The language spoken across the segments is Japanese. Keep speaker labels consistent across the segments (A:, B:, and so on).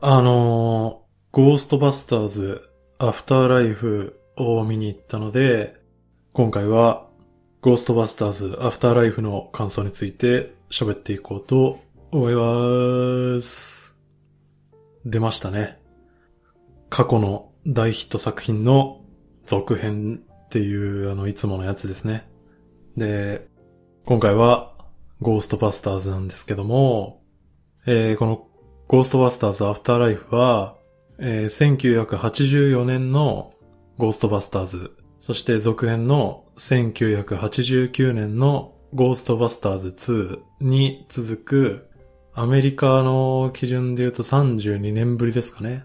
A: あのー、ゴーストバスターズアフターライフを見に行ったので、今回はゴーストバスターズアフターライフの感想について喋っていこうと思います。出ましたね。過去の大ヒット作品の続編っていうあのいつものやつですね。で、今回はゴーストバスターズなんですけども、えー、このゴーストバスターズアフターライフは、えー、1984年のゴーストバスターズ、そして続編の1989年のゴーストバスターズ2に続くアメリカの基準で言うと32年ぶりですかね。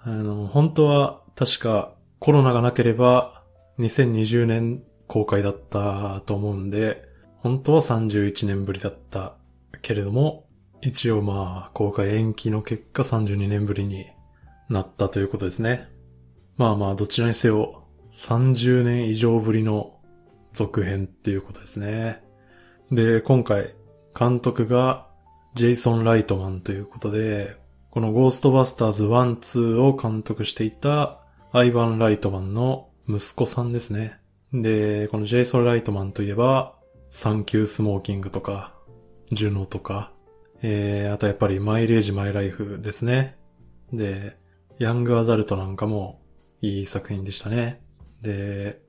A: あの、本当は確かコロナがなければ2020年公開だったと思うんで、本当は31年ぶりだったけれども、一応まあ、公開延期の結果32年ぶりになったということですね。まあまあ、どちらにせよ、30年以上ぶりの続編っていうことですね。で、今回、監督がジェイソン・ライトマンということで、このゴーストバスターズ1、2を監督していたアイヴァン・ライトマンの息子さんですね。で、このジェイソン・ライトマンといえば、サンキュースモーキングとか、ジュノとか、えー、あとやっぱりマイレージ・マイライフですね。で、ヤングアダルトなんかもいい作品でしたね。で、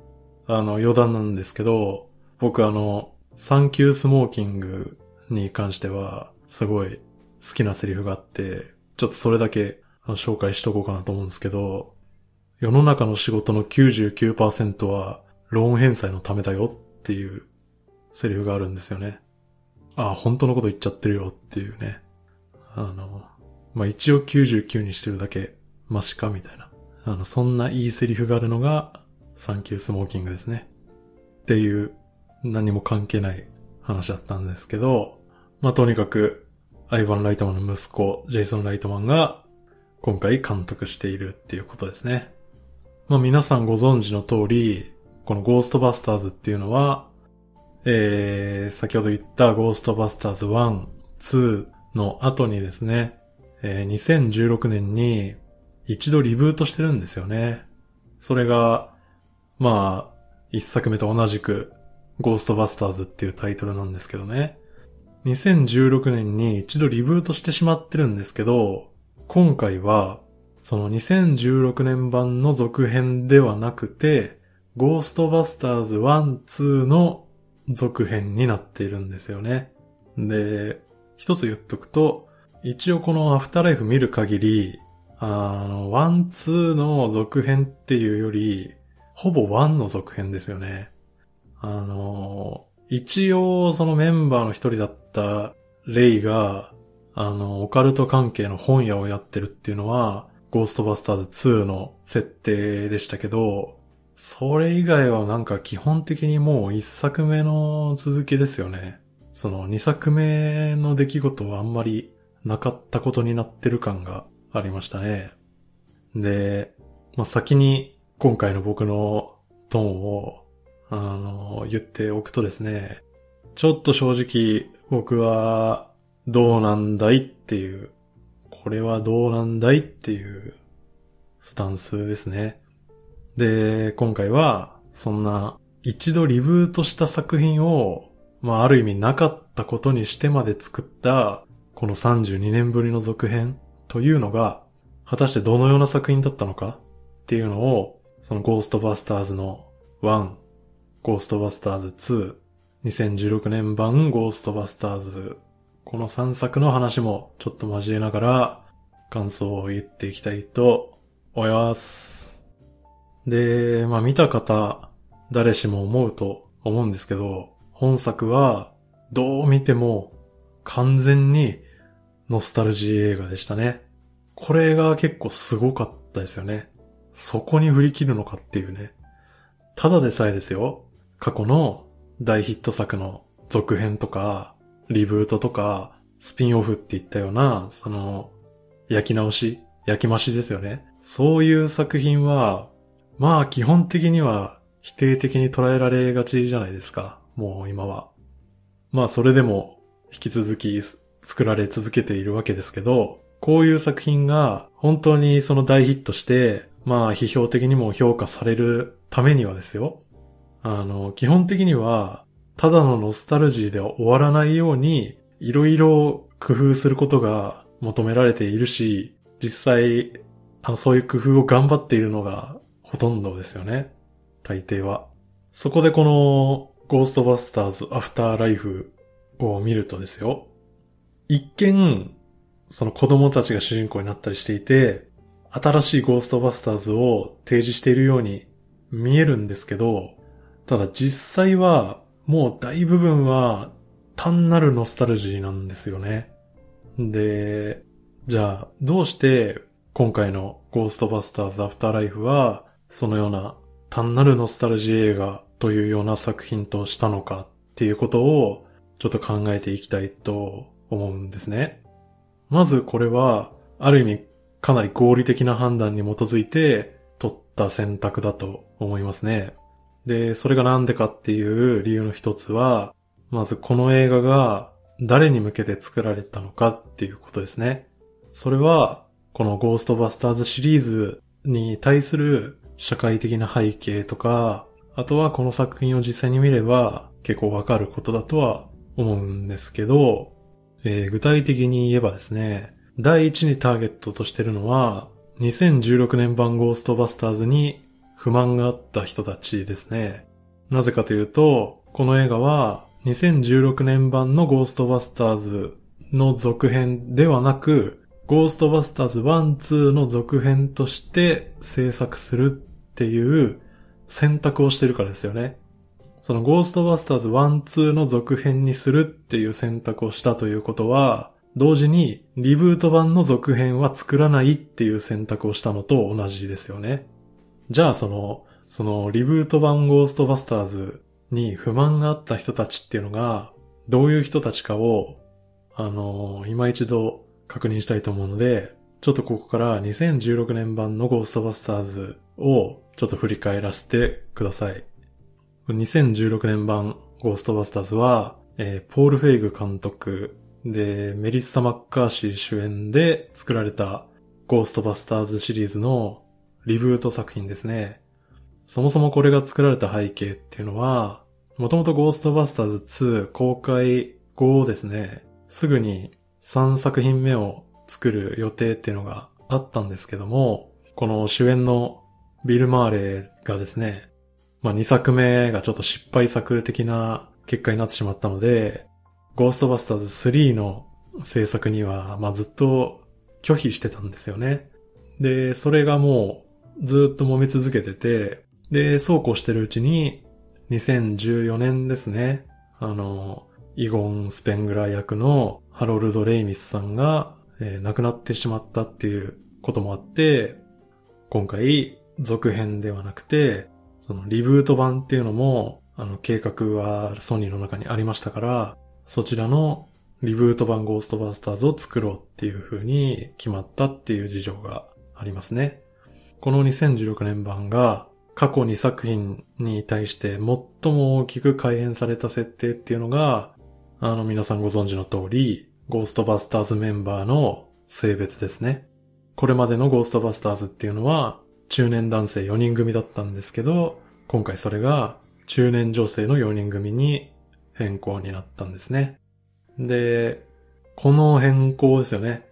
A: あの、余談なんですけど、僕あの、サンキュースモーキングに関しては、すごい好きなセリフがあって、ちょっとそれだけ紹介しとこうかなと思うんですけど、世の中の仕事の99%はローン返済のためだよっていうセリフがあるんですよね。あ、本当のこと言っちゃってるよっていうね。あの、まあ、一応99にしてるだけマシかみたいな。あの、そんないいセリフがあるのがサンキュースモーキングですね。っていう何も関係ない話だったんですけど、まあ、とにかくアイヴァン・ライトマンの息子、ジェイソン・ライトマンが今回監督しているっていうことですね。まあ、皆さんご存知の通り、このゴーストバスターズっていうのは、えー、先ほど言ったゴーストバスターズ1、2の後にですね、えー、2016年に一度リブートしてるんですよね。それが、まあ、一作目と同じく、ゴーストバスターズっていうタイトルなんですけどね。2016年に一度リブートしてしまってるんですけど、今回は、その2016年版の続編ではなくて、ゴーストバスターズ1、2の続編になっているんですよね。で、一つ言っとくと、一応このアフターライフ見る限り、あの、ワン、ツーの続編っていうより、ほぼワンの続編ですよね。あの、一応そのメンバーの一人だったレイが、あの、オカルト関係の本屋をやってるっていうのは、ゴーストバスターズ2の設定でしたけど、それ以外はなんか基本的にもう一作目の続きですよね。その二作目の出来事はあんまりなかったことになってる感がありましたね。で、まあ、先に今回の僕のトーンを、あの、言っておくとですね、ちょっと正直僕はどうなんだいっていう、これはどうなんだいっていうスタンスですね。で、今回は、そんな、一度リブートした作品を、まあ、ある意味なかったことにしてまで作った、この32年ぶりの続編というのが、果たしてどのような作品だったのかっていうのを、そのゴーストバスターズの1、ゴーストバスターズ2、2016年版ゴーストバスターズ、この3作の話もちょっと交えながら感想を言っていきたいと思います。で、まあ見た方、誰しも思うと思うんですけど、本作はどう見ても完全にノスタルジー映画でしたね。これが結構すごかったですよね。そこに振り切るのかっていうね。ただでさえですよ。過去の大ヒット作の続編とか、リブートとか、スピンオフって言ったような、その、焼き直し、焼き増しですよね。そういう作品は、まあ基本的には否定的に捉えられがちじゃないですか。もう今は。まあそれでも引き続き作られ続けているわけですけど、こういう作品が本当にその大ヒットして、まあ批評的にも評価されるためにはですよ。あの、基本的には、ただのノスタルジーでは終わらないように、いろいろ工夫することが求められているし、実際、あの、そういう工夫を頑張っているのがほとんどですよね。大抵は。そこでこの、ゴーストバスターズアフターライフを見るとですよ。一見、その子供たちが主人公になったりしていて、新しいゴーストバスターズを提示しているように見えるんですけど、ただ実際はもう大部分は単なるノスタルジーなんですよね。で、じゃあどうして今回のゴーストバスターズアフターライフはそのような単なるノスタルジー映画というような作品としたのかっていうことをちょっと考えていきたいと思うんですね。まずこれはある意味かなり合理的な判断に基づいて取った選択だと思いますね。で、それがなんでかっていう理由の一つは、まずこの映画が誰に向けて作られたのかっていうことですね。それは、このゴーストバスターズシリーズに対する社会的な背景とか、あとはこの作品を実際に見れば結構わかることだとは思うんですけど、えー、具体的に言えばですね、第一にターゲットとしてるのは、2016年版ゴーストバスターズに不満があった人たちですね。なぜかというと、この映画は2016年版のゴーストバスターズの続編ではなく、ゴーストバスターズ1、2の続編として制作するっていう選択をしてるからですよね。そのゴーストバスターズ1、2の続編にするっていう選択をしたということは、同時にリブート版の続編は作らないっていう選択をしたのと同じですよね。じゃあその、そのリブート版ゴーストバスターズに不満があった人たちっていうのが、どういう人たちかを、あの、今一度確認したいと思うので、ちょっとここから2016年版のゴーストバスターズをちょっと振り返らせてください。2016年版ゴーストバスターズは、えー、ポール・フェイグ監督で、メリッサ・マッカーシー主演で作られたゴーストバスターズシリーズのリブート作品ですね。そもそもこれが作られた背景っていうのは、もともとゴーストバスターズ2公開後ですね、すぐに3作品目を作る予定っていうのがあったんですけども、この主演のビル・マーレーがですね、まあ2作目がちょっと失敗作的な結果になってしまったので、ゴーストバスターズ3の制作には、まあずっと拒否してたんですよね。で、それがもうずっと揉め続けてて、で、そうこうしてるうちに、2014年ですね。あの、イゴン・スペングラー役のハロルド・レイミスさんが、えー、亡くなってしまったっていうこともあって、今回、続編ではなくて、そのリブート版っていうのも、あの、計画はソニーの中にありましたから、そちらのリブート版ゴーストバスターズを作ろうっていう風に決まったっていう事情がありますね。この2016年版が過去2作品に対して最も大きく改変された設定っていうのが、あの皆さんご存知の通り、ゴーストバスターズメンバーの性別ですね。これまでのゴーストバスターズっていうのは中年男性4人組だったんですけど、今回それが中年女性の4人組に変更になったんですね。で、この変更ですよね。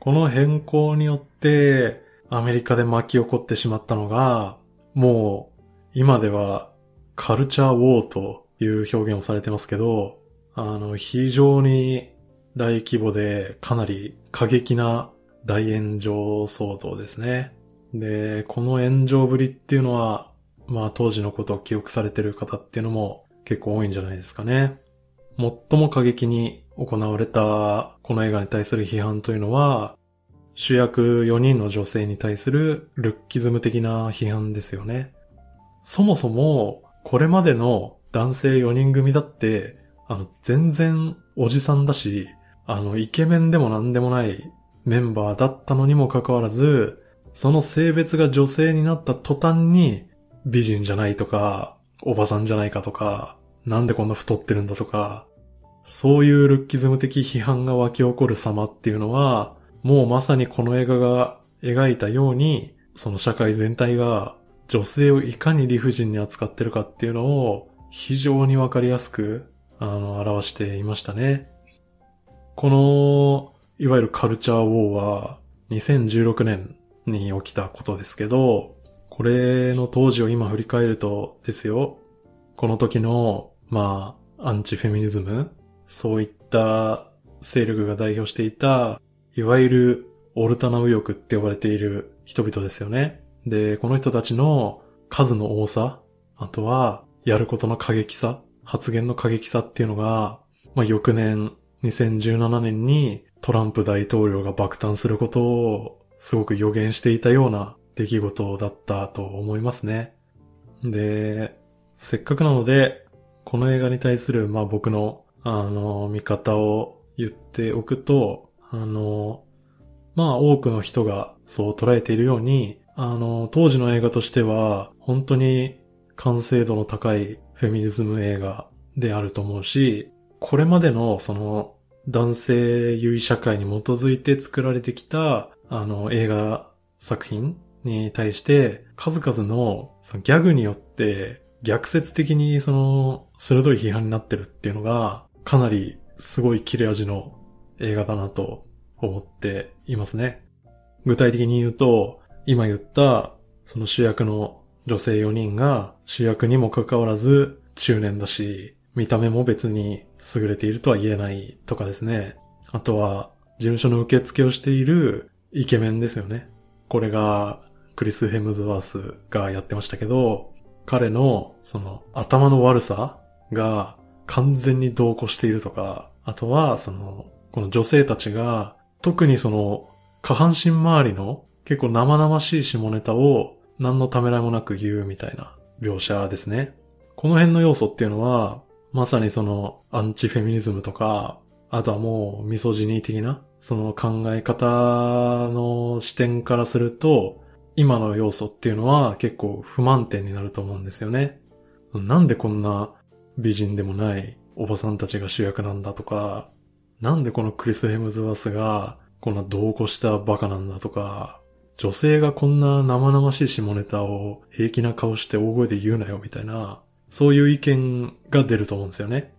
A: この変更によって、アメリカで巻き起こってしまったのが、もう、今では、カルチャーウォーという表現をされてますけど、あの、非常に大規模で、かなり過激な大炎上騒動ですね。で、この炎上ぶりっていうのは、まあ当時のことを記憶されてる方っていうのも結構多いんじゃないですかね。最も過激に行われたこの映画に対する批判というのは、主役4人の女性に対するルッキズム的な批判ですよね。そもそも、これまでの男性4人組だって、あの、全然おじさんだし、あの、イケメンでも何でもないメンバーだったのにもかかわらず、その性別が女性になった途端に、美人じゃないとか、おばさんじゃないかとか、なんでこんな太ってるんだとか、そういうルッキズム的批判が湧き起こる様っていうのは、もうまさにこの映画が描いたように、その社会全体が女性をいかに理不尽に扱ってるかっていうのを非常にわかりやすく、あの、表していましたね。この、いわゆるカルチャーウォーは2016年に起きたことですけど、これの当時を今振り返るとですよ、この時の、まあ、アンチフェミニズム、そういった勢力が代表していた、いわゆるオルタナ右翼って呼ばれている人々ですよね。で、この人たちの数の多さ、あとは、やることの過激さ、発言の過激さっていうのが、まあ、翌年、2017年にトランプ大統領が爆誕することをすごく予言していたような出来事だったと思いますね。で、せっかくなので、この映画に対する、まあ僕の、あの、見方を言っておくと、あの、まあ多くの人がそう捉えているように、あの、当時の映画としては、本当に完成度の高いフェミニズム映画であると思うし、これまでのその男性優位社会に基づいて作られてきたあの映画作品に対して数々のそのギャグによって逆説的にその鋭い批判になってるっていうのがかなりすごい切れ味の映画だなと思っていますね。具体的に言うと、今言ったその主役の女性4人が主役にもかかわらず中年だし、見た目も別に優れているとは言えないとかですね。あとは、事務所の受付をしているイケメンですよね。これが、クリス・ヘムズワースがやってましたけど、彼の、その、頭の悪さが完全に同行しているとか、あとは、その、この女性たちが、特にその、下半身周りの結構生々しい下ネタを何のためらいもなく言うみたいな描写ですね。この辺の要素っていうのは、まさにそのアンチフェミニズムとか、あとはもうミソジニー的な、その考え方の視点からすると、今の要素っていうのは結構不満点になると思うんですよね。なんでこんな美人でもないおばさんたちが主役なんだとか、なんでこのクリス・ヘムズワスがこんな同行したバカなんだとか、女性がこんな生々しい下ネタを平気な顔して大声で言うなよみたいな、そういう意見が出ると思うんですよね。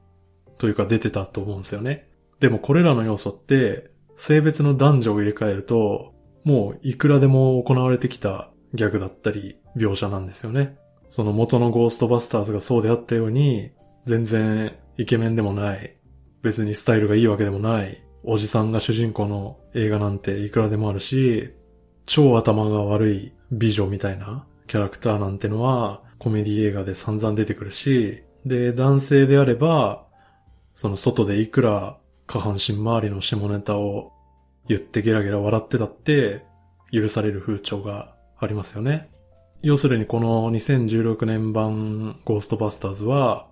A: というか出てたと思うんですよね。でもこれらの要素って、性別の男女を入れ替えると、もういくらでも行われてきたギャグだったり、描写なんですよね。その元のゴーストバスターズがそうであったように、全然イケメンでもない、別にスタイルがいいわけでもない、おじさんが主人公の映画なんていくらでもあるし、超頭が悪い美女みたいなキャラクターなんてのはコメディ映画で散々出てくるし、で、男性であれば、その外でいくら下半身周りの下ネタを言ってゲラゲラ笑ってたって許される風潮がありますよね。要するにこの2016年版ゴーストバスターズは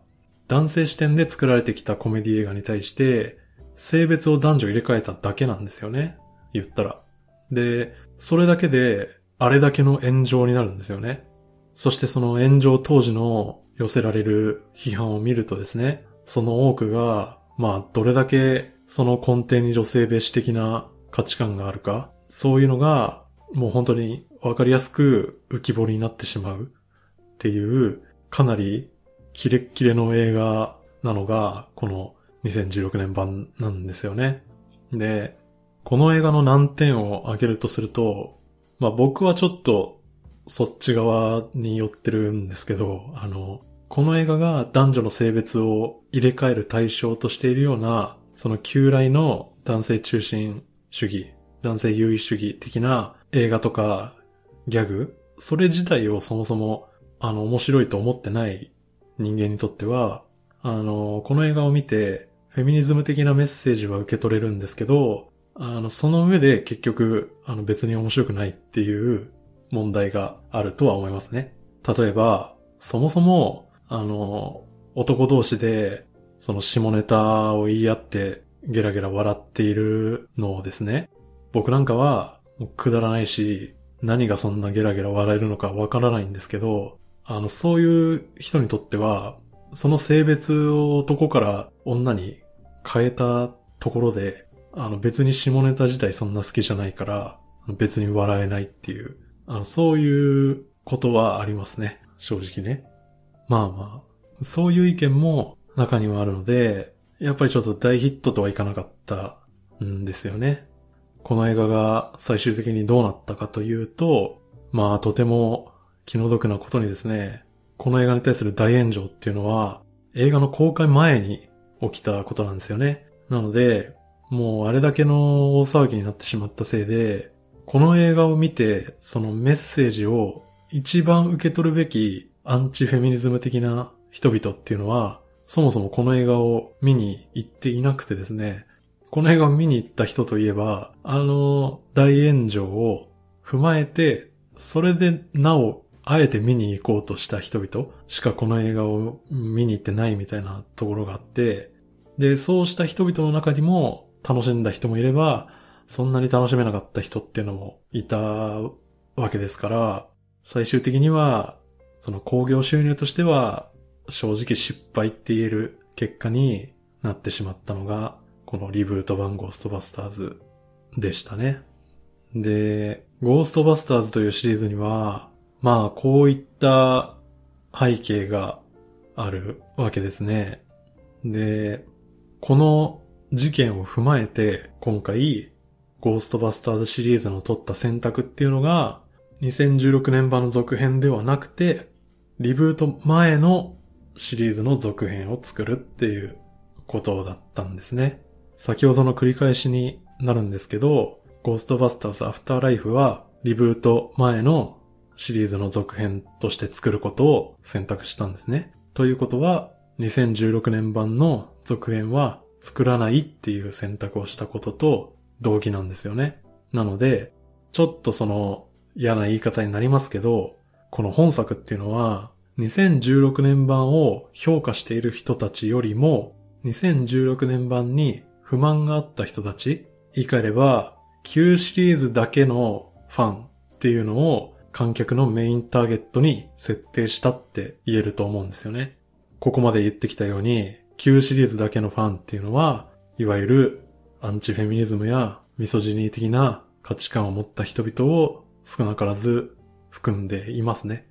A: 男性視点で作られてきたコメディ映画に対して性別を男女入れ替えただけなんですよね。言ったら。で、それだけで、あれだけの炎上になるんですよね。そしてその炎上当時の寄せられる批判を見るとですね、その多くが、まあ、どれだけその根底に女性蔑視的な価値観があるか、そういうのが、もう本当にわかりやすく浮き彫りになってしまうっていう、かなりキレッキレの映画なのが、この2016年版なんですよね。で、この映画の難点を挙げるとすると、まあ僕はちょっとそっち側に寄ってるんですけど、あの、この映画が男女の性別を入れ替える対象としているような、その旧来の男性中心主義、男性優位主義的な映画とかギャグ、それ自体をそもそもあの面白いと思ってない人間にとっては、あの、この映画を見てフェミニズム的なメッセージは受け取れるんですけど、あの、その上で結局、あの別に面白くないっていう問題があるとは思いますね。例えば、そもそも、あの、男同士で、その下ネタを言い合ってゲラゲラ笑っているのをですね、僕なんかはくだらないし、何がそんなゲラゲラ笑えるのかわからないんですけど、あの、そういう人にとっては、その性別を男から女に変えたところで、あの別に下ネタ自体そんな好きじゃないから、別に笑えないっていう、あのそういうことはありますね。正直ね。まあまあ、そういう意見も中にはあるので、やっぱりちょっと大ヒットとはいかなかったんですよね。この映画が最終的にどうなったかというと、まあとても気の毒なことにですね、この映画に対する大炎上っていうのは映画の公開前に起きたことなんですよね。なので、もうあれだけの大騒ぎになってしまったせいで、この映画を見て、そのメッセージを一番受け取るべきアンチフェミニズム的な人々っていうのは、そもそもこの映画を見に行っていなくてですね、この映画を見に行った人といえば、あの大炎上を踏まえて、それでなお、あえて見に行こうとした人々しかこの映画を見に行ってないみたいなところがあって、で、そうした人々の中にも楽しんだ人もいれば、そんなに楽しめなかった人っていうのもいたわけですから、最終的には、その興行収入としては、正直失敗って言える結果になってしまったのが、このリブート版ゴーストバスターズでしたね。で、ゴーストバスターズというシリーズには、まあこういった背景があるわけですね。で、この事件を踏まえて今回ゴーストバスターズシリーズの取った選択っていうのが2016年版の続編ではなくてリブート前のシリーズの続編を作るっていうことだったんですね。先ほどの繰り返しになるんですけど、ゴーストバスターズアフターライフはリブート前のシリーズの続編として作ることを選択したんですね。ということは、2016年版の続編は作らないっていう選択をしたことと同義なんですよね。なので、ちょっとその嫌な言い方になりますけど、この本作っていうのは2016年版を評価している人たちよりも、2016年版に不満があった人たち、言い換えれば、旧シリーズだけのファンっていうのを観客のメインターゲットに設定したって言えると思うんですよね。ここまで言ってきたように、旧シリーズだけのファンっていうのは、いわゆるアンチフェミニズムやミソジニー的な価値観を持った人々を少なからず含んでいますね。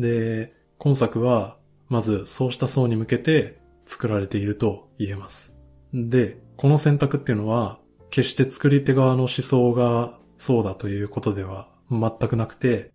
A: で、今作は、まずそうした層に向けて作られていると言えます。で、この選択っていうのは、決して作り手側の思想がそうだということでは全くなくて、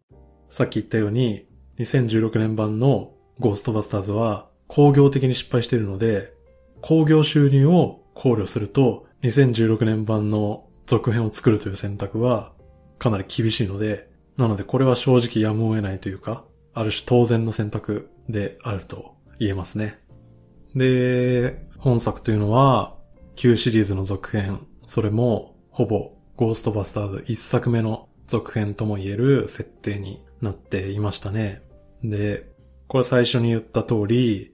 A: さっき言ったように、2016年版のゴーストバスターズは工業的に失敗しているので、工業収入を考慮すると、2016年版の続編を作るという選択はかなり厳しいので、なのでこれは正直やむを得ないというか、ある種当然の選択であると言えますね。で、本作というのは、旧シリーズの続編、それも、ほぼ、ゴーストバスターズ一作目の続編とも言える設定になっていましたね。で、これ最初に言った通り、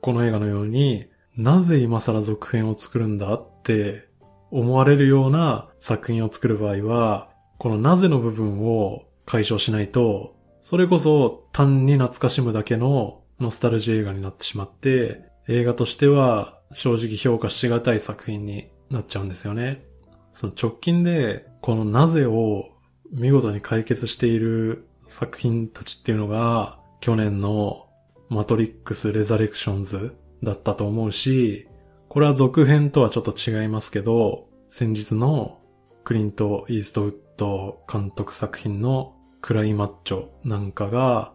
A: この映画のように、なぜ今更続編を作るんだって思われるような作品を作る場合は、このなぜの部分を解消しないと、それこそ単に懐かしむだけのノスタルジー映画になってしまって、映画としては正直評価しがたい作品になっちゃうんですよね。その直近でこのなぜを見事に解決している作品たちっていうのが去年のマトリックス・レザレクションズだったと思うし、これは続編とはちょっと違いますけど、先日のクリント・イーストウッド監督作品のクライマッチョなんかが、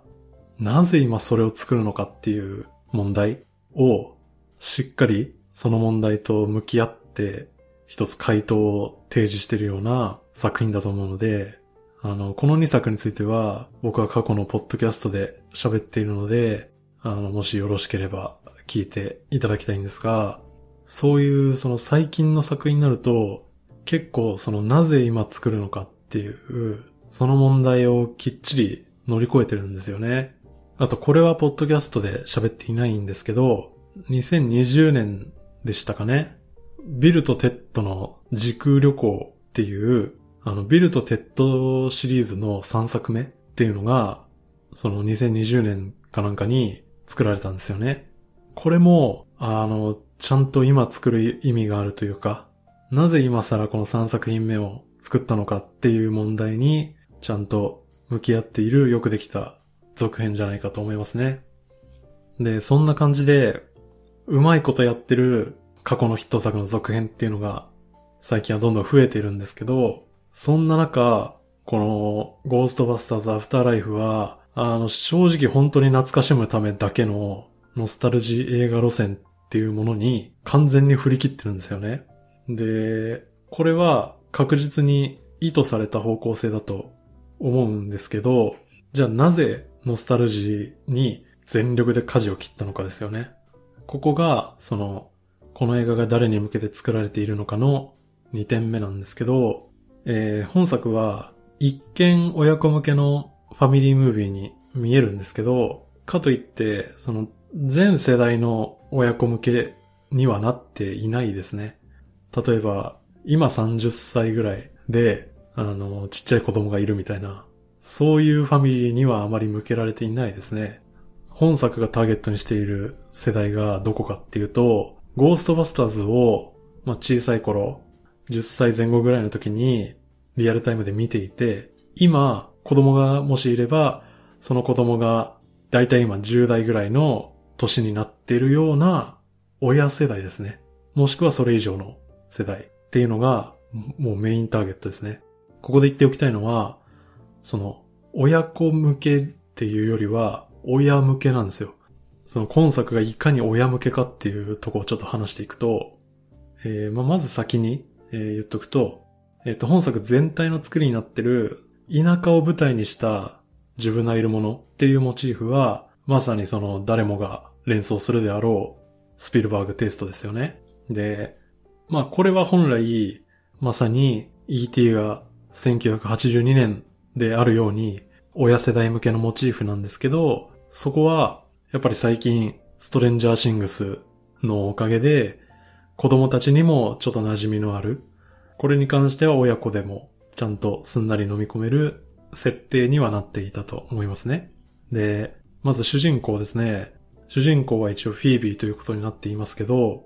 A: なぜ今それを作るのかっていう問題をしっかりその問題と向き合って一つ回答を提示しているような作品だと思うので、あの、この2作については僕は過去のポッドキャストで喋っているので、あの、もしよろしければ聞いていただきたいんですが、そういうその最近の作品になると、結構そのなぜ今作るのかっていうその問題をきっちり乗り越えてるんですよね。あとこれはポッドキャストで喋っていないんですけど、2020年でしたかね。ビルとテッドの時空旅行っていう、あの、ビルとテッドシリーズの3作目っていうのが、その2020年かなんかに作られたんですよね。これも、あの、ちゃんと今作る意味があるというか、なぜ今更この3作品目を作ったのかっていう問題にちゃんと向き合っているよくできた続編じゃないかと思いますね。で、そんな感じで、うまいことやってる過去のヒット作の続編っていうのが最近はどんどん増えているんですけど、そんな中、このゴーストバスターズアフターライフは、あの、正直本当に懐かしむためだけのノスタルジー映画路線っていうものに完全に振り切ってるんですよね。で、これは確実に意図された方向性だと思うんですけど、じゃあなぜノスタルジーに全力で舵を切ったのかですよね。ここが、その、この映画が誰に向けて作られているのかの2点目なんですけど、えー、本作は一見親子向けのファミリームービーに見えるんですけど、かといって、その全世代の親子向けにはなっていないですね。例えば、今30歳ぐらいで、あの、ちっちゃい子供がいるみたいな、そういうファミリーにはあまり向けられていないですね。本作がターゲットにしている世代がどこかっていうと、ゴーストバスターズを、まあ、小さい頃、10歳前後ぐらいの時にリアルタイムで見ていて、今、子供がもしいれば、その子供がだいたい今10代ぐらいの年になっているような親世代ですね。もしくはそれ以上の世代っていうのがもうメインターゲットですね。ここで言っておきたいのは、その親子向けっていうよりは親向けなんですよ。その今作がいかに親向けかっていうところをちょっと話していくと、えーまあ、まず先に、えー、言っとくと、えっ、ー、と、本作全体の作りになってる田舎を舞台にしたジュブナイルものっていうモチーフは、まさにその誰もが連想するであろうスピルバーグテイストですよね。で、まあこれは本来、まさに E.T. が1982年であるように、親世代向けのモチーフなんですけど、そこは、やっぱり最近、ストレンジャーシングスのおかげで、子供たちにもちょっと馴染みのある、これに関しては親子でもちゃんとすんなり飲み込める設定にはなっていたと思いますね。で、まず主人公ですね。主人公は一応フィービーということになっていますけど、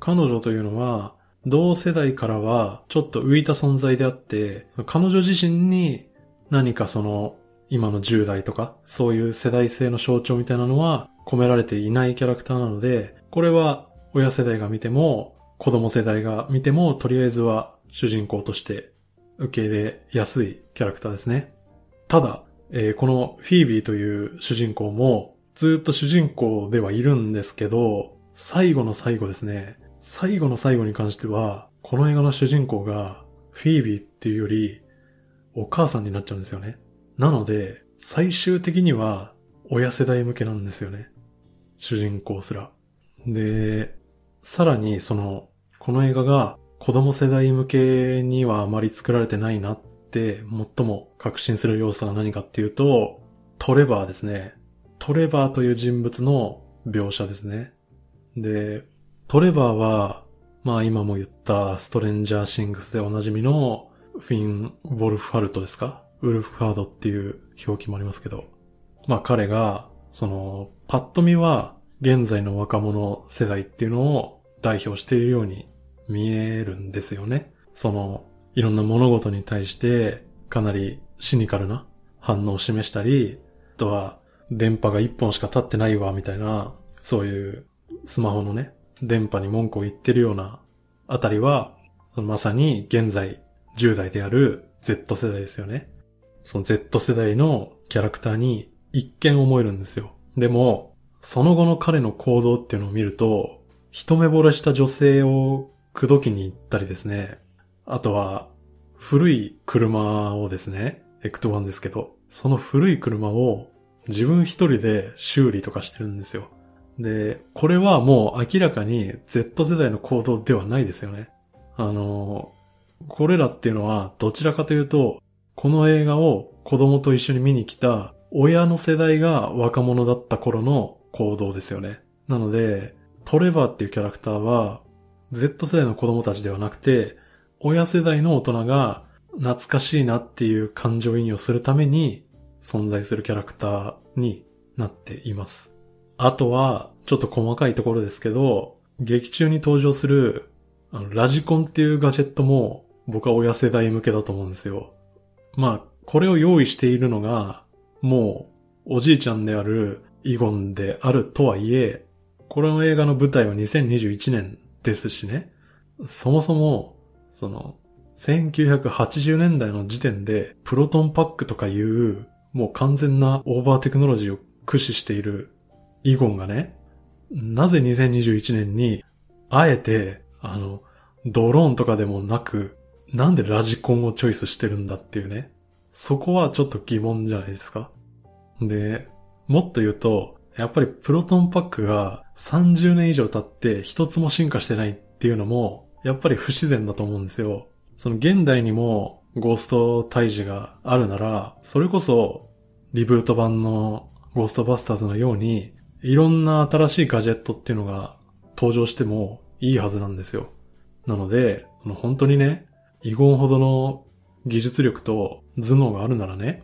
A: 彼女というのは、同世代からはちょっと浮いた存在であって、彼女自身に何かその今の10代とかそういう世代性の象徴みたいなのは込められていないキャラクターなので、これは親世代が見ても子供世代が見てもとりあえずは主人公として受け入れやすいキャラクターですね。ただ、えー、このフィービーという主人公もずっと主人公ではいるんですけど、最後の最後ですね。最後の最後に関しては、この映画の主人公がフィービーっていうよりお母さんになっちゃうんですよね。なので、最終的には親世代向けなんですよね。主人公すら。で、さらにその、この映画が子供世代向けにはあまり作られてないなって最も確信する要素は何かっていうと、トレバーですね。トレバーという人物の描写ですね。で、トレバーは、まあ今も言ったストレンジャーシングスでおなじみのフィン・ウォルフハルトですか？ウルフハードっていう表記もありますけど。まあ彼が、その、パッと見は現在の若者世代っていうのを代表しているように見えるんですよね。その、いろんな物事に対してかなりシニカルな反応を示したり、あとは電波が一本しか立ってないわ、みたいな、そういうスマホのね、電波に文句を言ってるようなあたりは、そのまさに現在10代である Z 世代ですよね。その Z 世代のキャラクターに一見思えるんですよ。でも、その後の彼の行動っていうのを見ると、一目惚れした女性を口説きに行ったりですね。あとは、古い車をですね、エクトワンですけど、その古い車を自分一人で修理とかしてるんですよ。で、これはもう明らかに Z 世代の行動ではないですよね。あの、これらっていうのはどちらかというと、この映画を子供と一緒に見に来た親の世代が若者だった頃の行動ですよね。なので、トレバーっていうキャラクターは Z 世代の子供たちではなくて、親世代の大人が懐かしいなっていう感情移入をするために存在するキャラクターになっています。あとは、ちょっと細かいところですけど、劇中に登場するあの、ラジコンっていうガジェットも僕は親世代向けだと思うんですよ。まあ、これを用意しているのが、もう、おじいちゃんであるイゴンであるとはいえ、これの映画の舞台は2021年ですしね。そもそも、その、1980年代の時点で、プロトンパックとかいう、もう完全なオーバーテクノロジーを駆使しているイゴンがね、なぜ2021年に、あえて、あの、ドローンとかでもなく、なんでラジコンをチョイスしてるんだっていうね。そこはちょっと疑問じゃないですか。で、もっと言うと、やっぱりプロトンパックが30年以上経って一つも進化してないっていうのも、やっぱり不自然だと思うんですよ。その現代にもゴースト退治があるなら、それこそリブート版のゴーストバスターズのように、いろんな新しいガジェットっていうのが登場してもいいはずなんですよ。なので、の本当にね、イゴンほどの技術力と頭脳があるならね、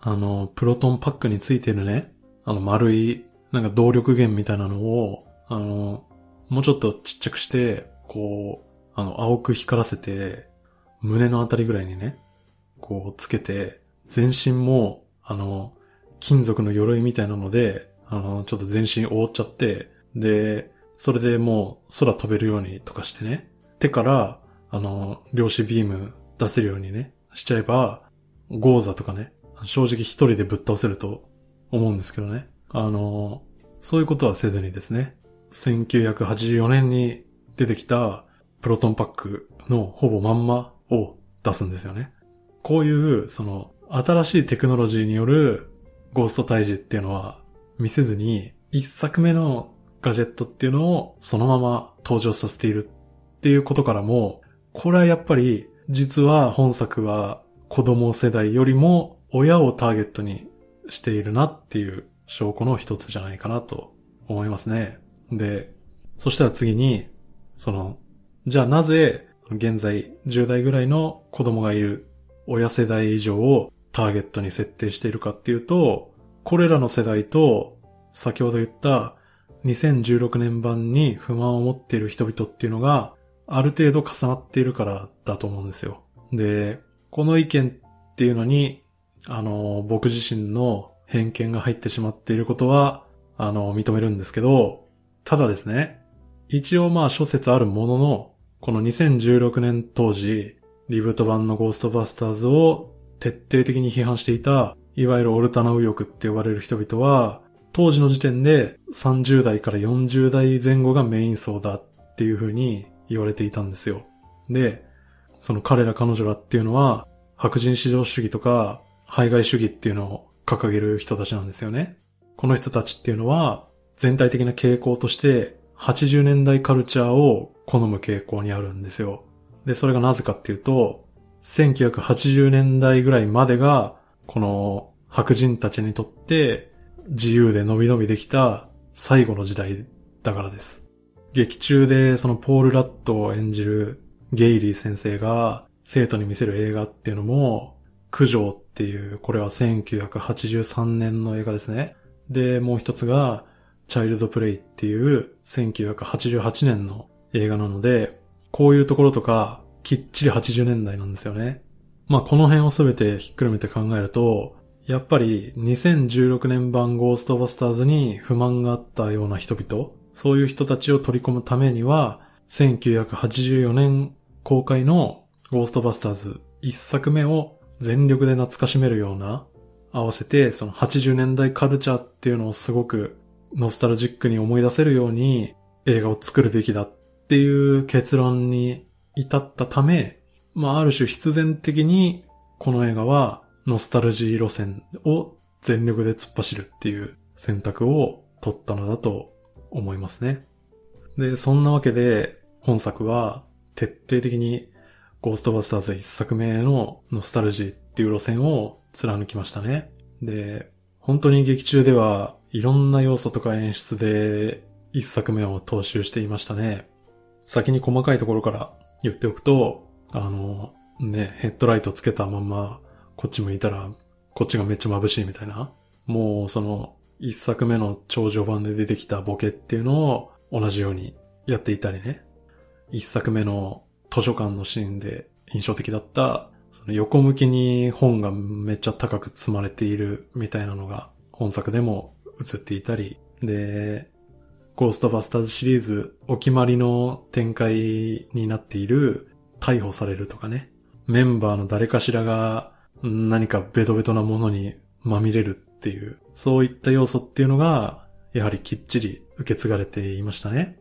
A: あの、プロトンパックについてるね、あの丸い、なんか動力源みたいなのを、あの、もうちょっとちっちゃくして、こう、あの、青く光らせて、胸のあたりぐらいにね、こうつけて、全身も、あの、金属の鎧みたいなので、あの、ちょっと全身覆っちゃって、で、それでもう空飛べるようにとかしてね、手から、あの、量子ビーム出せるようにね、しちゃえば、ゴーザとかね、正直一人でぶっ倒せると思うんですけどね。あの、そういうことはせずにですね、1984年に出てきたプロトンパックのほぼまんまを出すんですよね。こういう、その、新しいテクノロジーによるゴースト退治っていうのは見せずに、一作目のガジェットっていうのをそのまま登場させているっていうことからも、これはやっぱり、実は本作は子供世代よりも親をターゲットにしているなっていう証拠の一つじゃないかなと思いますね。で、そしたら次に、その、じゃあなぜ現在10代ぐらいの子供がいる親世代以上をターゲットに設定しているかっていうと、これらの世代と先ほど言った2016年版に不満を持っている人々っていうのがある程度重なっているからだと思うんですよ。で、この意見っていうのに、あの、僕自身の偏見が入ってしまっていることは、あの、認めるんですけど、ただですね、一応まあ諸説あるものの、この2016年当時、リブート版のゴーストバスターズを徹底的に批判していた、いわゆるオルタナ右翼って呼ばれる人々は、当時の時点で30代から40代前後がメイン層だっていう風に言われていたんですよ。で、その彼ら彼女らっていうのは、白人至上主義とか、排外主義っていうのを掲げる人たちなんですよね。この人たちっていうのは、全体的な傾向として、80年代カルチャーを好む傾向にあるんですよ。で、それがなぜかっていうと、1980年代ぐらいまでが、この白人たちにとって自由で伸び伸びできた最後の時代だからです。劇中でそのポール・ラットを演じるゲイリー先生が生徒に見せる映画っていうのも、九条っていう、これは1983年の映画ですね。で、もう一つが、チャイルドプレイっていう1988年の映画なので、こういうところとか、きっちり80年代なんですよね。まあこの辺をすべてひっくるめて考えると、やっぱり2016年版ゴーストバスターズに不満があったような人々、そういう人たちを取り込むためには、1984年公開のゴーストバスターズ1作目を全力で懐かしめるような、合わせてその80年代カルチャーっていうのをすごくノスタルジックに思い出せるように映画を作るべきだっていう結論に至ったため、まあある種必然的にこの映画はノスタルジー路線を全力で突っ走るっていう選択を取ったのだと思いますね。で、そんなわけで本作は徹底的にゴーストバスターズ一作目のノスタルジーっていう路線を貫きましたね。で、本当に劇中ではいろんな要素とか演出で一作目を踏襲していましたね。先に細かいところから言っておくと、あの、ね、ヘッドライトつけたままこっち向いたらこっちがめっちゃ眩しいみたいな。もうその一作目の超序盤で出てきたボケっていうのを同じようにやっていたりね。一作目の図書館のシーンで印象的だった、その横向きに本がめっちゃ高く積まれているみたいなのが本作でも映っていたり、で、ゴーストバスターズシリーズお決まりの展開になっている逮捕されるとかね。メンバーの誰かしらが何かベトベトなものにまみれるっていう、そういった要素っていうのが、やはりきっちり受け継がれていましたね。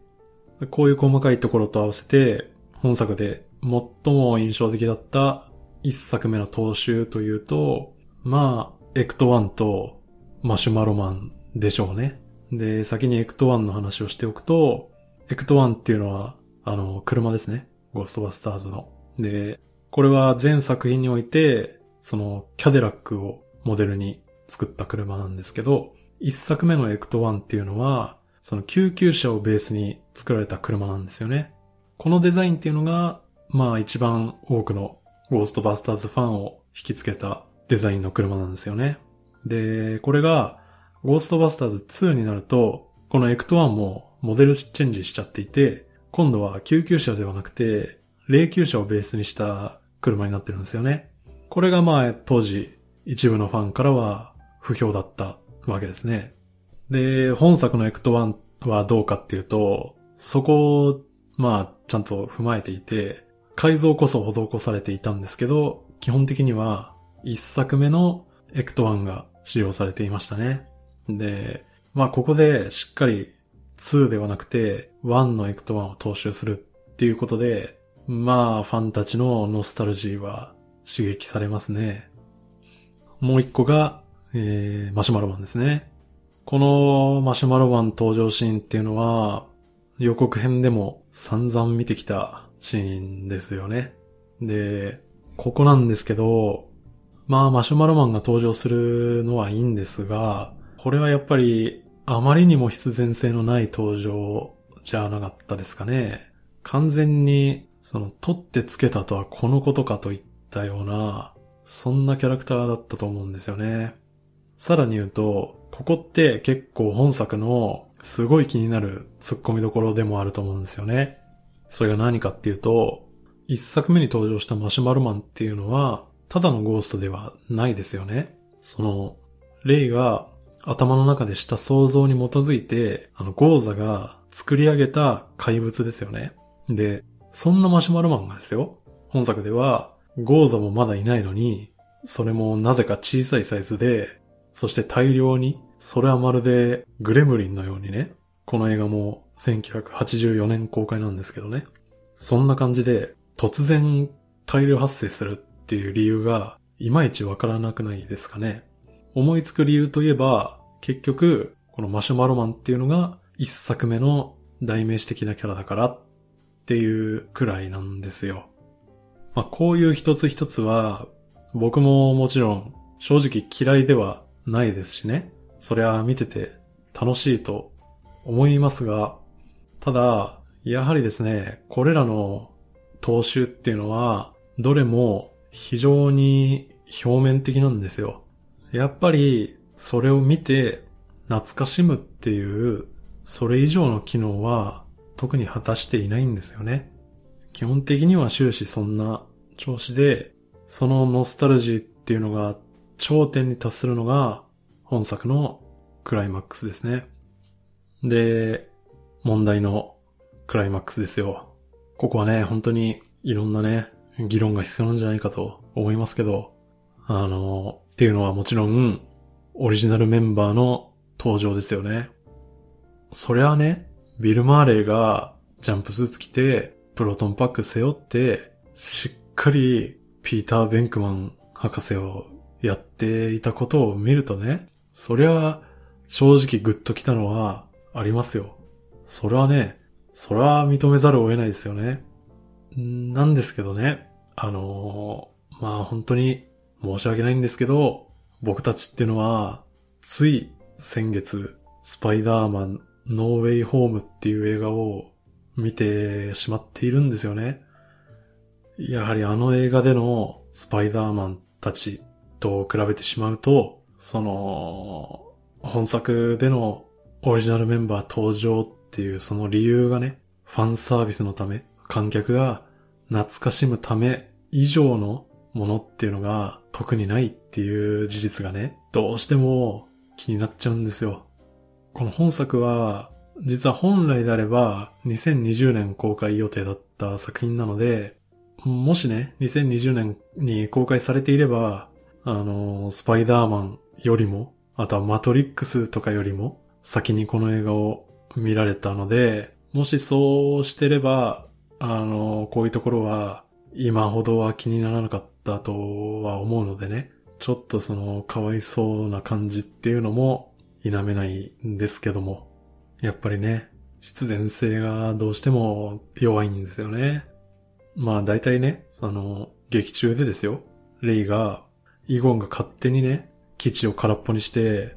A: こういう細かいところと合わせて、本作で最も印象的だった一作目の踏襲というと、まあ、エクト1とマシュマロマンでしょうね。で、先にエクト1の話をしておくと、エクト1っていうのは、あの、車ですね。ゴーストバスターズの。で、これは全作品において、その、キャデラックをモデルに作った車なんですけど、一作目のエクト1っていうのは、その救急車をベースに作られた車なんですよね。このデザインっていうのが、まあ一番多くのゴーストバスターズファンを引きつけたデザインの車なんですよね。で、これが、ゴーストバスターズ2になると、このエクト1もモデルチェンジしちゃっていて、今度は救急車ではなくて、霊柩車をベースにした車になってるんですよね。これがまあ当時一部のファンからは不評だったわけですね。で、本作のエクト1はどうかっていうと、そこをまあちゃんと踏まえていて、改造こそ施されていたんですけど、基本的には一作目のエクト1が使用されていましたね。で、まあここでしっかり2ではなくて1のエクト1を踏襲するっていうことで、まあファンたちのノスタルジーは刺激されますね。もう一個が、えー、マシュマロマンですね。このマシュマロマン登場シーンっていうのは予告編でも散々見てきたシーンですよね。で、ここなんですけど、まあマシュマロマンが登場するのはいいんですが、これはやっぱりあまりにも必然性のない登場じゃなかったですかね。完全にその取ってつけたとはこのことかといったような、そんなキャラクターだったと思うんですよね。さらに言うと、ここって結構本作のすごい気になる突っ込みどころでもあると思うんですよね。それが何かっていうと、一作目に登場したマシュマロマンっていうのは、ただのゴーストではないですよね。その、レイが頭の中でした想像に基づいて、あの、ゴーザが作り上げた怪物ですよね。で、そんなマシュマロマンがですよ。本作では、ゴーザもまだいないのに、それもなぜか小さいサイズで、そして大量に、それはまるでグレムリンのようにね、この映画も1984年公開なんですけどね。そんな感じで、突然大量発生するっていう理由が、いまいちわからなくないですかね。思いつく理由といえば、結局、このマシュマロマンっていうのが、一作目の代名詞的なキャラだからっていうくらいなんですよ。まあ、こういう一つ一つは、僕ももちろん正直嫌いではないですしね。それは見てて楽しいと思いますが、ただ、やはりですね、これらの踏襲っていうのは、どれも非常に表面的なんですよ。やっぱり、それを見て懐かしむっていう、それ以上の機能は特に果たしていないんですよね。基本的には終始そんな調子で、そのノスタルジーっていうのが頂点に達するのが本作のクライマックスですね。で、問題のクライマックスですよ。ここはね、本当にいろんなね、議論が必要なんじゃないかと思いますけど、あの、っていうのはもちろん、オリジナルメンバーの登場ですよね。そりゃあね、ビル・マーレーがジャンプスーツ着て、プロトンパック背負って、しっかりピーター・ベンクマン博士をやっていたことを見るとね、そりゃ正直グッときたのはありますよ。それはね、それは認めざるを得ないですよね。なんですけどね、あのーまあ本当に申し訳ないんですけど、僕たちってのは、つい先月、スパイダーマンノーウェイホームっていう映画を見てしまっているんですよね。やはりあの映画でのスパイダーマンたちと比べてしまうと、その、本作でのオリジナルメンバー登場っていうその理由がね、ファンサービスのため、観客が懐かしむため以上のものっていうのが特にないっていう事実がね、どうしても気になっちゃうんですよ。この本作は、実は本来であれば2020年公開予定だった作品なので、もしね、2020年に公開されていれば、あの、スパイダーマンよりも、あとはマトリックスとかよりも、先にこの映画を見られたので、もしそうしてれば、あの、こういうところは、今ほどは気にならなかったとは思うのでね、ちょっとその、かわいそうな感じっていうのも、否めないんですけども、やっぱりね、必然性がどうしても弱いんですよね。まあ大体ね、その、劇中でですよ、レイが、イゴンが勝手にね、基地を空っぽにして、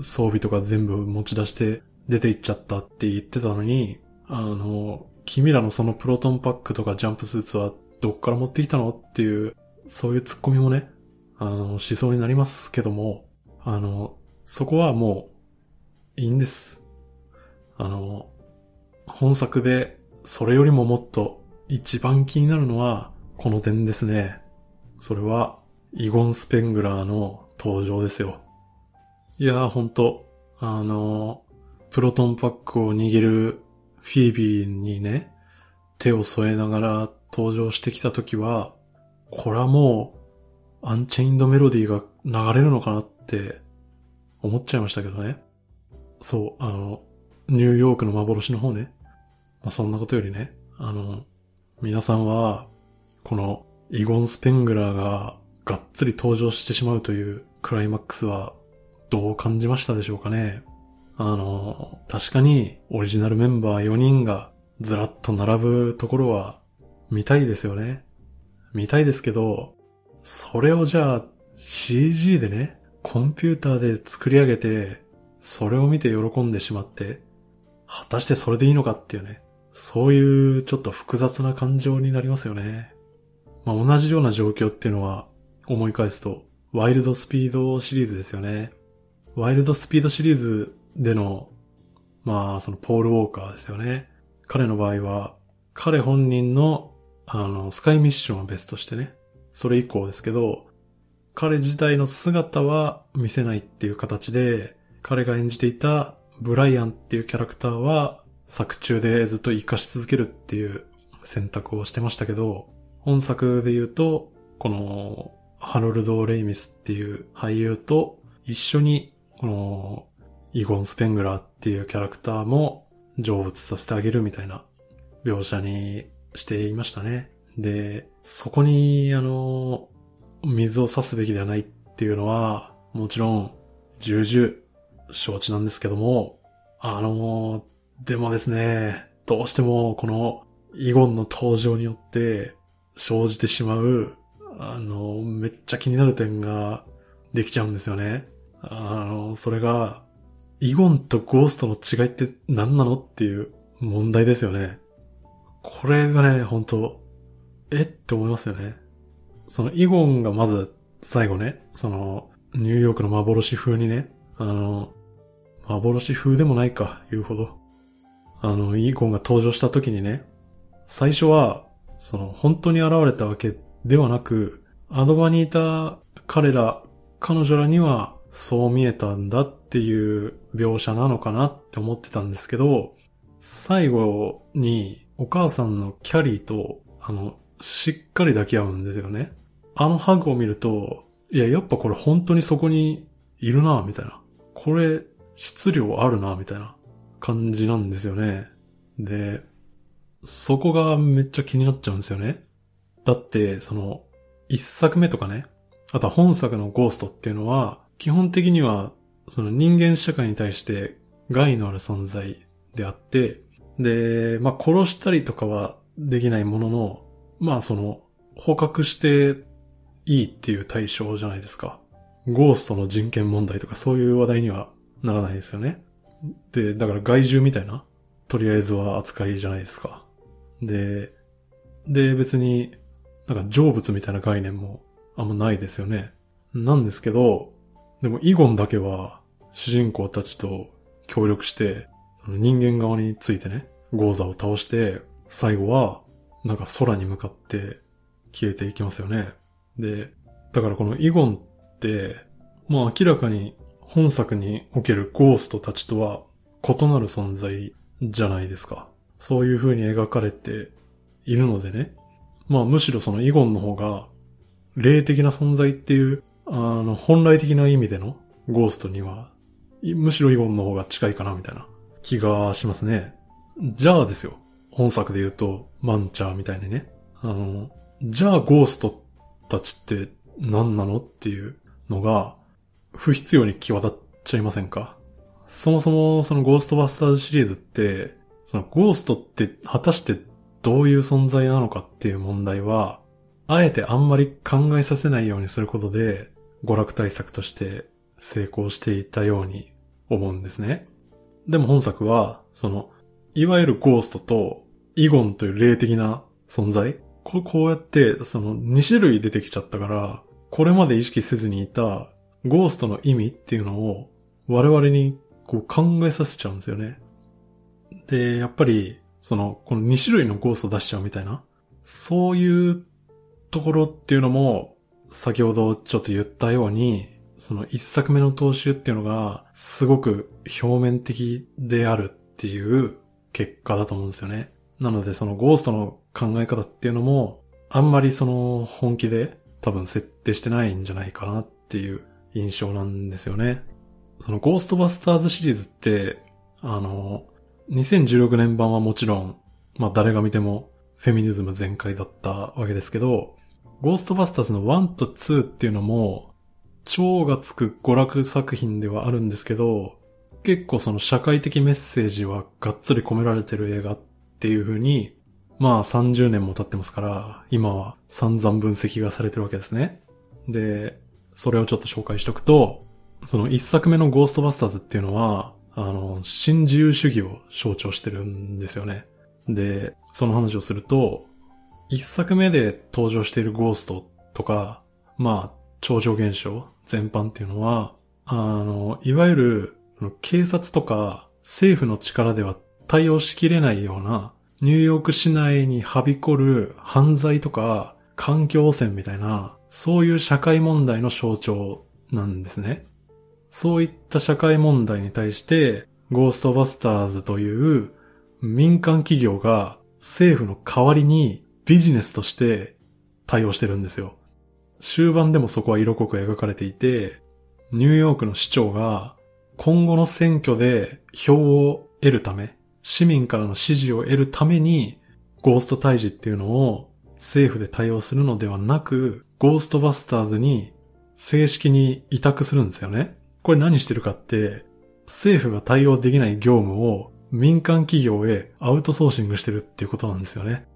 A: 装備とか全部持ち出して出て行っちゃったって言ってたのに、あの、君らのそのプロトンパックとかジャンプスーツはどっから持ってきたのっていう、そういうツッコミもね、あの、しそうになりますけども、あの、そこはもう、いいんです。あの、本作で、それよりももっと一番気になるのは、この点ですね。それは、イゴン・スペングラーの登場ですよ。いやーほんと、あの、プロトンパックを握るフィービーにね、手を添えながら登場してきた時は、これはもう、アンチェインドメロディーが流れるのかなって思っちゃいましたけどね。そう、あの、ニューヨークの幻の方ね。まあ、そんなことよりね、あの、皆さんは、このイゴン・スペングラーががっつり登場してしまうというクライマックスはどう感じましたでしょうかね。あの、確かにオリジナルメンバー4人がずらっと並ぶところは見たいですよね。見たいですけど、それをじゃあ CG でね、コンピューターで作り上げて、それを見て喜んでしまって、果たしてそれでいいのかっていうね。そういうちょっと複雑な感情になりますよね。まあ、同じような状況っていうのは思い返すと、ワイルドスピードシリーズですよね。ワイルドスピードシリーズでの、まあ、そのポール・ウォーカーですよね。彼の場合は、彼本人の、あの、スカイミッションを別としてね。それ以降ですけど、彼自体の姿は見せないっていう形で、彼が演じていたブライアンっていうキャラクターは作中でずっと活かし続けるっていう選択をしてましたけど、本作で言うと、このハロルド・レイミスっていう俳優と一緒に、この、イゴン・スペングラーっていうキャラクターも成仏させてあげるみたいな描写にしていましたね。で、そこに、あの、水を差すべきではないっていうのは、もちろん、重々承知なんですけども、あの、でもですね、どうしてもこのイゴンの登場によって生じてしまうあの、めっちゃ気になる点ができちゃうんですよね。あの、それが、イゴンとゴーストの違いって何なのっていう問題ですよね。これがね、本当え？って思いますよね。そのイゴンがまず最後ね、そのニューヨークの幻風にね、あの、幻風でもないか、言うほど。あの、イゴンが登場した時にね、最初は、その本当に現れたわけではなく、アドバにいた彼ら、彼女らにはそう見えたんだっていう描写なのかなって思ってたんですけど、最後にお母さんのキャリーと、あの、しっかり抱き合うんですよね。あのハグを見ると、いや、やっぱこれ本当にそこにいるな、みたいな。これ、質量あるな、みたいな感じなんですよね。で、そこがめっちゃ気になっちゃうんですよね。だって、その、一作目とかね、あとは本作のゴーストっていうのは、基本的には、その人間社会に対して害のある存在であって、で、まあ、殺したりとかはできないものの、まあ、その、捕獲していいっていう対象じゃないですか。ゴーストの人権問題とかそういう話題にはならないですよね。で、だから害獣みたいな、とりあえずは扱いじゃないですか。で、で、別になんか成仏みたいな概念もあんまないですよね。なんですけど、でもイゴンだけは主人公たちと協力して、人間側についてね、ゴーザを倒して、最後はなんか空に向かって消えていきますよね。で、だからこのイゴンって、まあ明らかに本作におけるゴーストたちとは異なる存在じゃないですか。そういう風に描かれているのでね。まあむしろそのイゴンの方が霊的な存在っていう、あの、本来的な意味でのゴーストには、むしろイゴンの方が近いかなみたいな気がしますね。じゃあですよ。本作で言うと、マンチャーみたいにね。あの、じゃあゴーストたちって何なのっていうのが、不必要に際立っちゃいませんか？そもそもそのゴーストバスターズシリーズって、そのゴーストって果たしてどういう存在なのかっていう問題は、あえてあんまり考えさせないようにすることで、娯楽対策として成功していたように思うんですね。でも本作は、その、いわゆるゴーストとイゴンという霊的な存在これこうやって、その2種類出てきちゃったから、これまで意識せずにいたゴーストの意味っていうのを我々にこう考えさせちゃうんですよね。で、やっぱり、その、この2種類のゴースト出しちゃうみたいな、そういうところっていうのも、先ほどちょっと言ったように、その一作目の踏襲っていうのが、すごく表面的であるっていう結果だと思うんですよね。なのでそのゴーストの考え方っていうのも、あんまりその本気で多分設定してないんじゃないかなっていう印象なんですよね。そのゴーストバスターズシリーズって、あの、2016年版はもちろん、まあ誰が見てもフェミニズム全開だったわけですけど、ゴーストバスターズの1と2っていうのも、超がつく娯楽作品ではあるんですけど、結構その社会的メッセージはがっつり込められてる映画っていう風に、まあ30年も経ってますから、今は散々分析がされてるわけですね。で、それをちょっと紹介しとくと、その一作目のゴーストバスターズっていうのは、あの、新自由主義を象徴してるんですよね。で、その話をすると、一作目で登場しているゴーストとか、まあ、超常現象全般っていうのは、あの、いわゆる、警察とか政府の力では対応しきれないような、ニューヨーク市内にはびこる犯罪とか環境汚染みたいな、そういう社会問題の象徴なんですね。そういった社会問題に対して、ゴーストバスターズという民間企業が政府の代わりにビジネスとして対応してるんですよ。終盤でもそこは色濃く描かれていて、ニューヨークの市長が今後の選挙で票を得るため、市民からの支持を得るために、ゴースト退治っていうのを政府で対応するのではなく、ゴーストバスターズに正式に委託するんですよね。これ何してるかって、政府が対応できない業務を民間企業へアウトソーシングしてるっていうことなんですよね。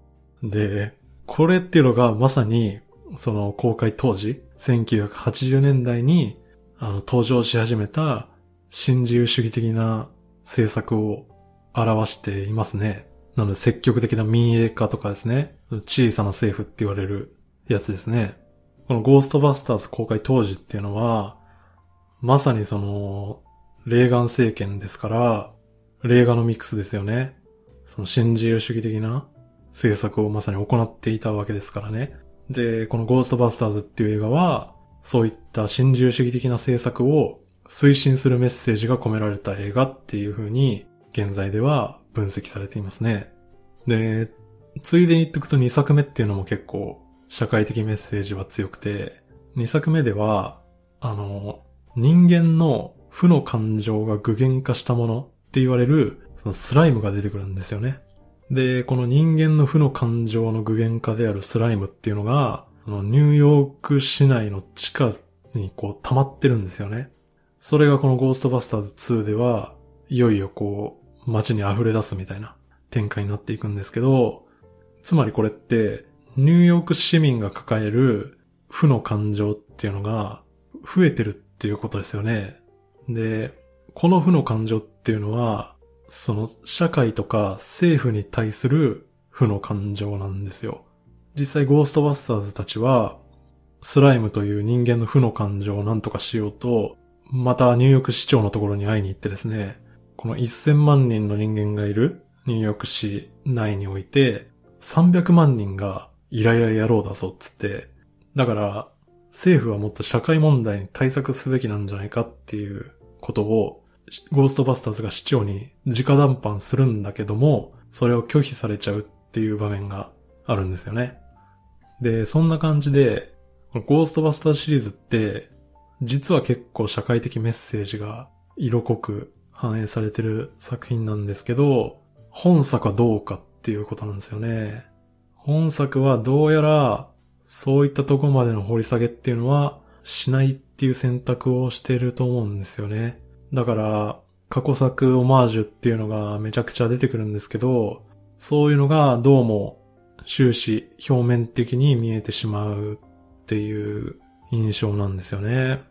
A: で、これっていうのがまさに、その公開当時、1980年代に、あの、登場し始めた新自由主義的な政策を表していますね。なので積極的な民営化とかですね、小さな政府って言われるやつですね。このゴーストバスターズ公開当時っていうのは、まさにその、レーガン政権ですから、レーガノミクスですよね。その新自由主義的な政策をまさに行っていたわけですからね。で、このゴーストバスターズっていう映画は、そういった新自由主義的な政策を推進するメッセージが込められた映画っていう風に、現在では分析されていますね。で、ついでに言っておくと2作目っていうのも結構社会的メッセージは強くて、2作目では、あの、人間の負の感情が具現化したものって言われる、そのスライムが出てくるんですよね。で、この人間の負の感情の具現化であるスライムっていうのが、そのニューヨーク市内の地下にこう溜まってるんですよね。それがこのゴーストバスターズ2では、いよいよこう、街に溢れ出すみたいな展開になっていくんですけど、つまりこれって、ニューヨーク市民が抱える負の感情っていうのが増えてるっていうことですよね。で、この負の感情っていうのは、その社会とか政府に対する負の感情なんですよ。実際ゴーストバスターズたちは、スライムという人間の負の感情を何とかしようと、またニューヨーク市長のところに会いに行ってですね、この1000万人の人間がいるニューヨーク市内において、300万人がイライラ野郎だぞっつって、だから政府はもっと社会問題に対策すべきなんじゃないかっていうことを、ゴーストバスターズが市長に直談判するんだけども、それを拒否されちゃうっていう場面があるんですよね。で、そんな感じで、ゴーストバスターズシリーズって、実は結構社会的メッセージが色濃く反映されてる作品なんですけど、本作はどうかっていうことなんですよね。本作はどうやらそういったとこまでの掘り下げっていうのはしないっていう選択をしてると思うんですよね。だから、過去作オマージュっていうのがめちゃくちゃ出てくるんですけど、そういうのがどうも終始表面的に見えてしまうっていう印象なんですよね。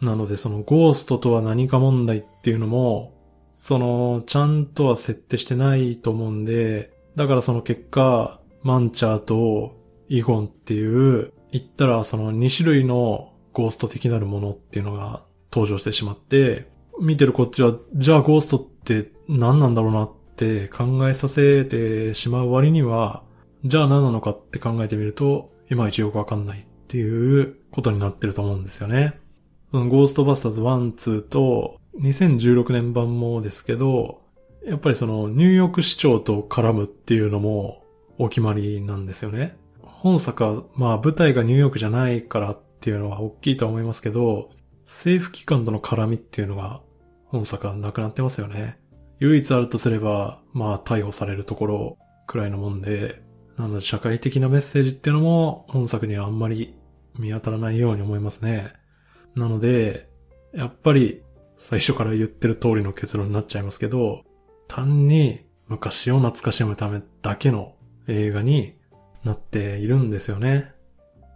A: なのでそのゴーストとは何か問題っていうのも、そのちゃんとは設定してないと思うんで、だからその結果、マンチャーとイゴンっていう、言ったらその2種類のゴースト的なるものっていうのが登場してしまって、見てるこっちは、じゃあゴーストって何なんだろうなって考えさせてしまう割には、じゃあ何なのかって考えてみると、いまいちよくわかんないっていうことになってると思うんですよね。ゴーストバスターズ1、2と2016年版もですけど、やっぱりそのニューヨーク市長と絡むっていうのもお決まりなんですよね。本作は、まあ舞台がニューヨークじゃないからっていうのは大きいと思いますけど、政府機関との絡みっていうのが本作はなくなってますよね。唯一あるとすれば、まあ逮捕されるところくらいのもんで、なので社会的なメッセージっていうのも本作にはあんまり見当たらないように思いますね。なので、やっぱり最初から言ってる通りの結論になっちゃいますけど、単に昔を懐かしむためだけの映画になっているんですよね。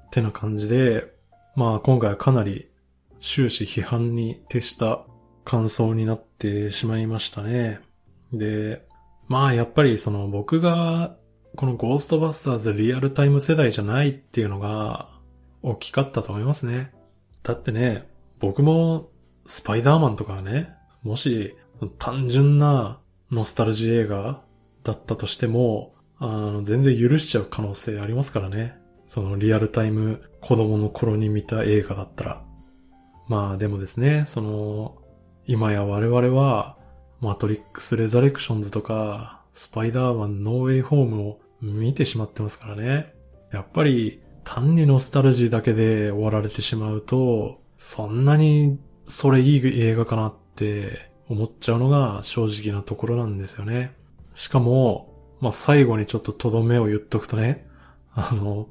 A: ってな感じで、まあ今回はかなり終始批判に徹した感想になってしまいましたね。で、まあやっぱりその僕がこのゴーストバスターズリアルタイム世代じゃないっていうのが大きかったと思いますね。だってね、僕もスパイダーマンとかね、もし単純なノスタルジー映画だったとしても、あの、全然許しちゃう可能性ありますからね。そのリアルタイム子供の頃に見た映画だったら。まあでもですね、その、今や我々は、マトリックス・レザレクションズとか、スパイダーマン・ノーウェイ・ホームを見てしまってますからね。やっぱり、単にノスタルジーだけで終わられてしまうと、そんなにそれいい映画かなって思っちゃうのが正直なところなんですよね。しかも、まあ、最後にちょっととどめを言っとくとね、あの、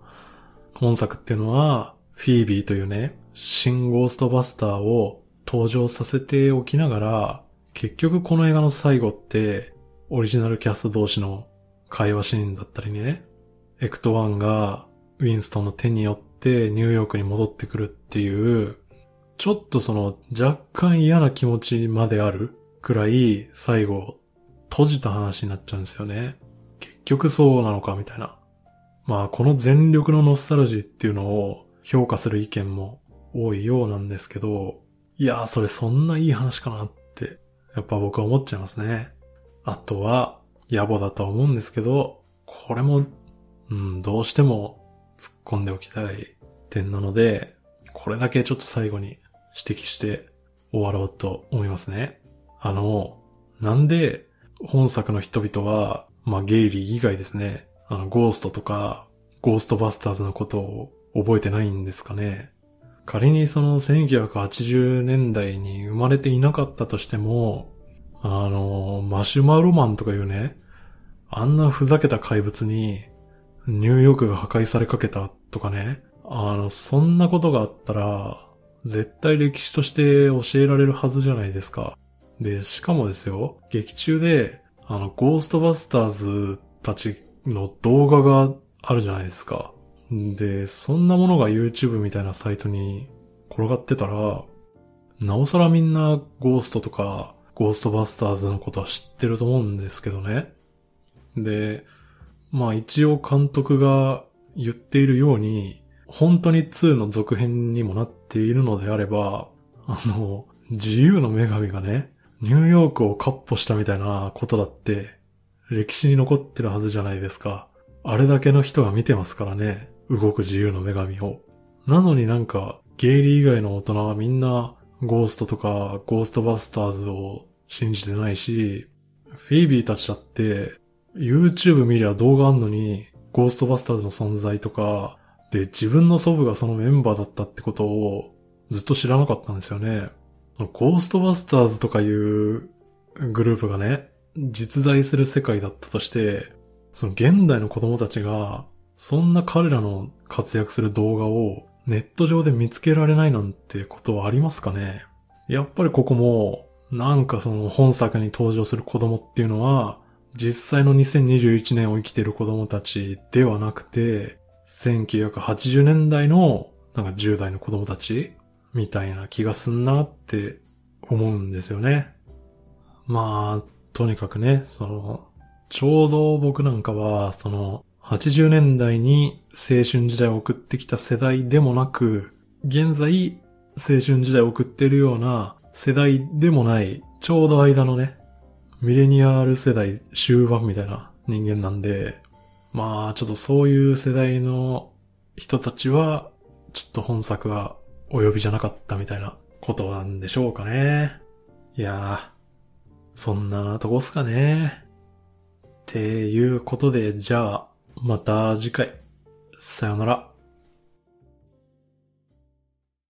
A: 本作っていうのは、フィービーというね、新ゴーストバスターを登場させておきながら、結局この映画の最後って、オリジナルキャスト同士の会話シーンだったりね、エクトワンがウィンストンの手によってニューヨークに戻ってくるっていう、ちょっとその若干嫌な気持ちまであるくらい最後閉じた話になっちゃうんですよね。結局そうなのかみたいな。まあこの全力のノスタルジーっていうのを評価する意見も多いようなんですけど、いやーそれそんないい話かなって、やっぱ僕は思っちゃいますね。あとは、野暮だと思うんですけど、これも、うん、どうしても突っ込んでおきたい点なので、これだけちょっと最後に指摘して終わろうと思いますね。あの、なんで本作の人々はまあ、ゲイリー以外ですね。あの、ゴーストとか、ゴーストバスターズのことを覚えてないんですかね。仮にその1980年代に生まれていなかったとしても、あの、マシュマロマンとかいうね、あんなふざけた怪物に、ニューヨークが破壊されかけたとかね、あの、そんなことがあったら、絶対歴史として教えられるはずじゃないですか。で、しかもですよ、劇中であの、ゴーストバスターズたちの動画があるじゃないですか。で、そんなものが YouTube みたいなサイトに転がってたら、なおさらみんなゴーストとかゴーストバスターズのことは知ってると思うんですけどね。で、まあ一応監督が言っているように、本当に2の続編にもなっているのであれば、あの、自由の女神がね、ニューヨークをカッポしたみたいなことだって、歴史に残ってるはずじゃないですか。あれだけの人が見てますからね。動く自由の女神を。なのになんか、ゲイリー以外の大人はみんな、ゴーストとか、ゴーストバスターズを信じてないし、フィービーたちだって、YouTube 見りゃ動画あんのに、ゴーストバスターズの存在とか、で、自分の祖父がそのメンバーだったってことをずっと知らなかったんですよね。ゴーストバスターズとかいうグループがね、実在する世界だったとして、その現代の子供たちが、そんな彼らの活躍する動画をネット上で見つけられないなんてことはありますかね？やっぱりここも、なんかその本作に登場する子供っていうのは、実際の2021年を生きてる子供たちではなくて、1980年代のなんか10代の子供たちみたいな気がすんなって思うんですよね。まあ、とにかくね、その、ちょうど僕なんかは、その、80年代に青春時代を送ってきた世代でもなく、現在青春時代を送ってるような世代でもない、ちょうど間のね、ミレニアル世代終盤みたいな人間なんで、まあちょっとそういう世代の人たちは、ちょっと本作はお呼びじゃなかったみたいなことなんでしょうかね。いやー、そんなとこっすかね。っていうことで、じゃあ、また次回。さよなら。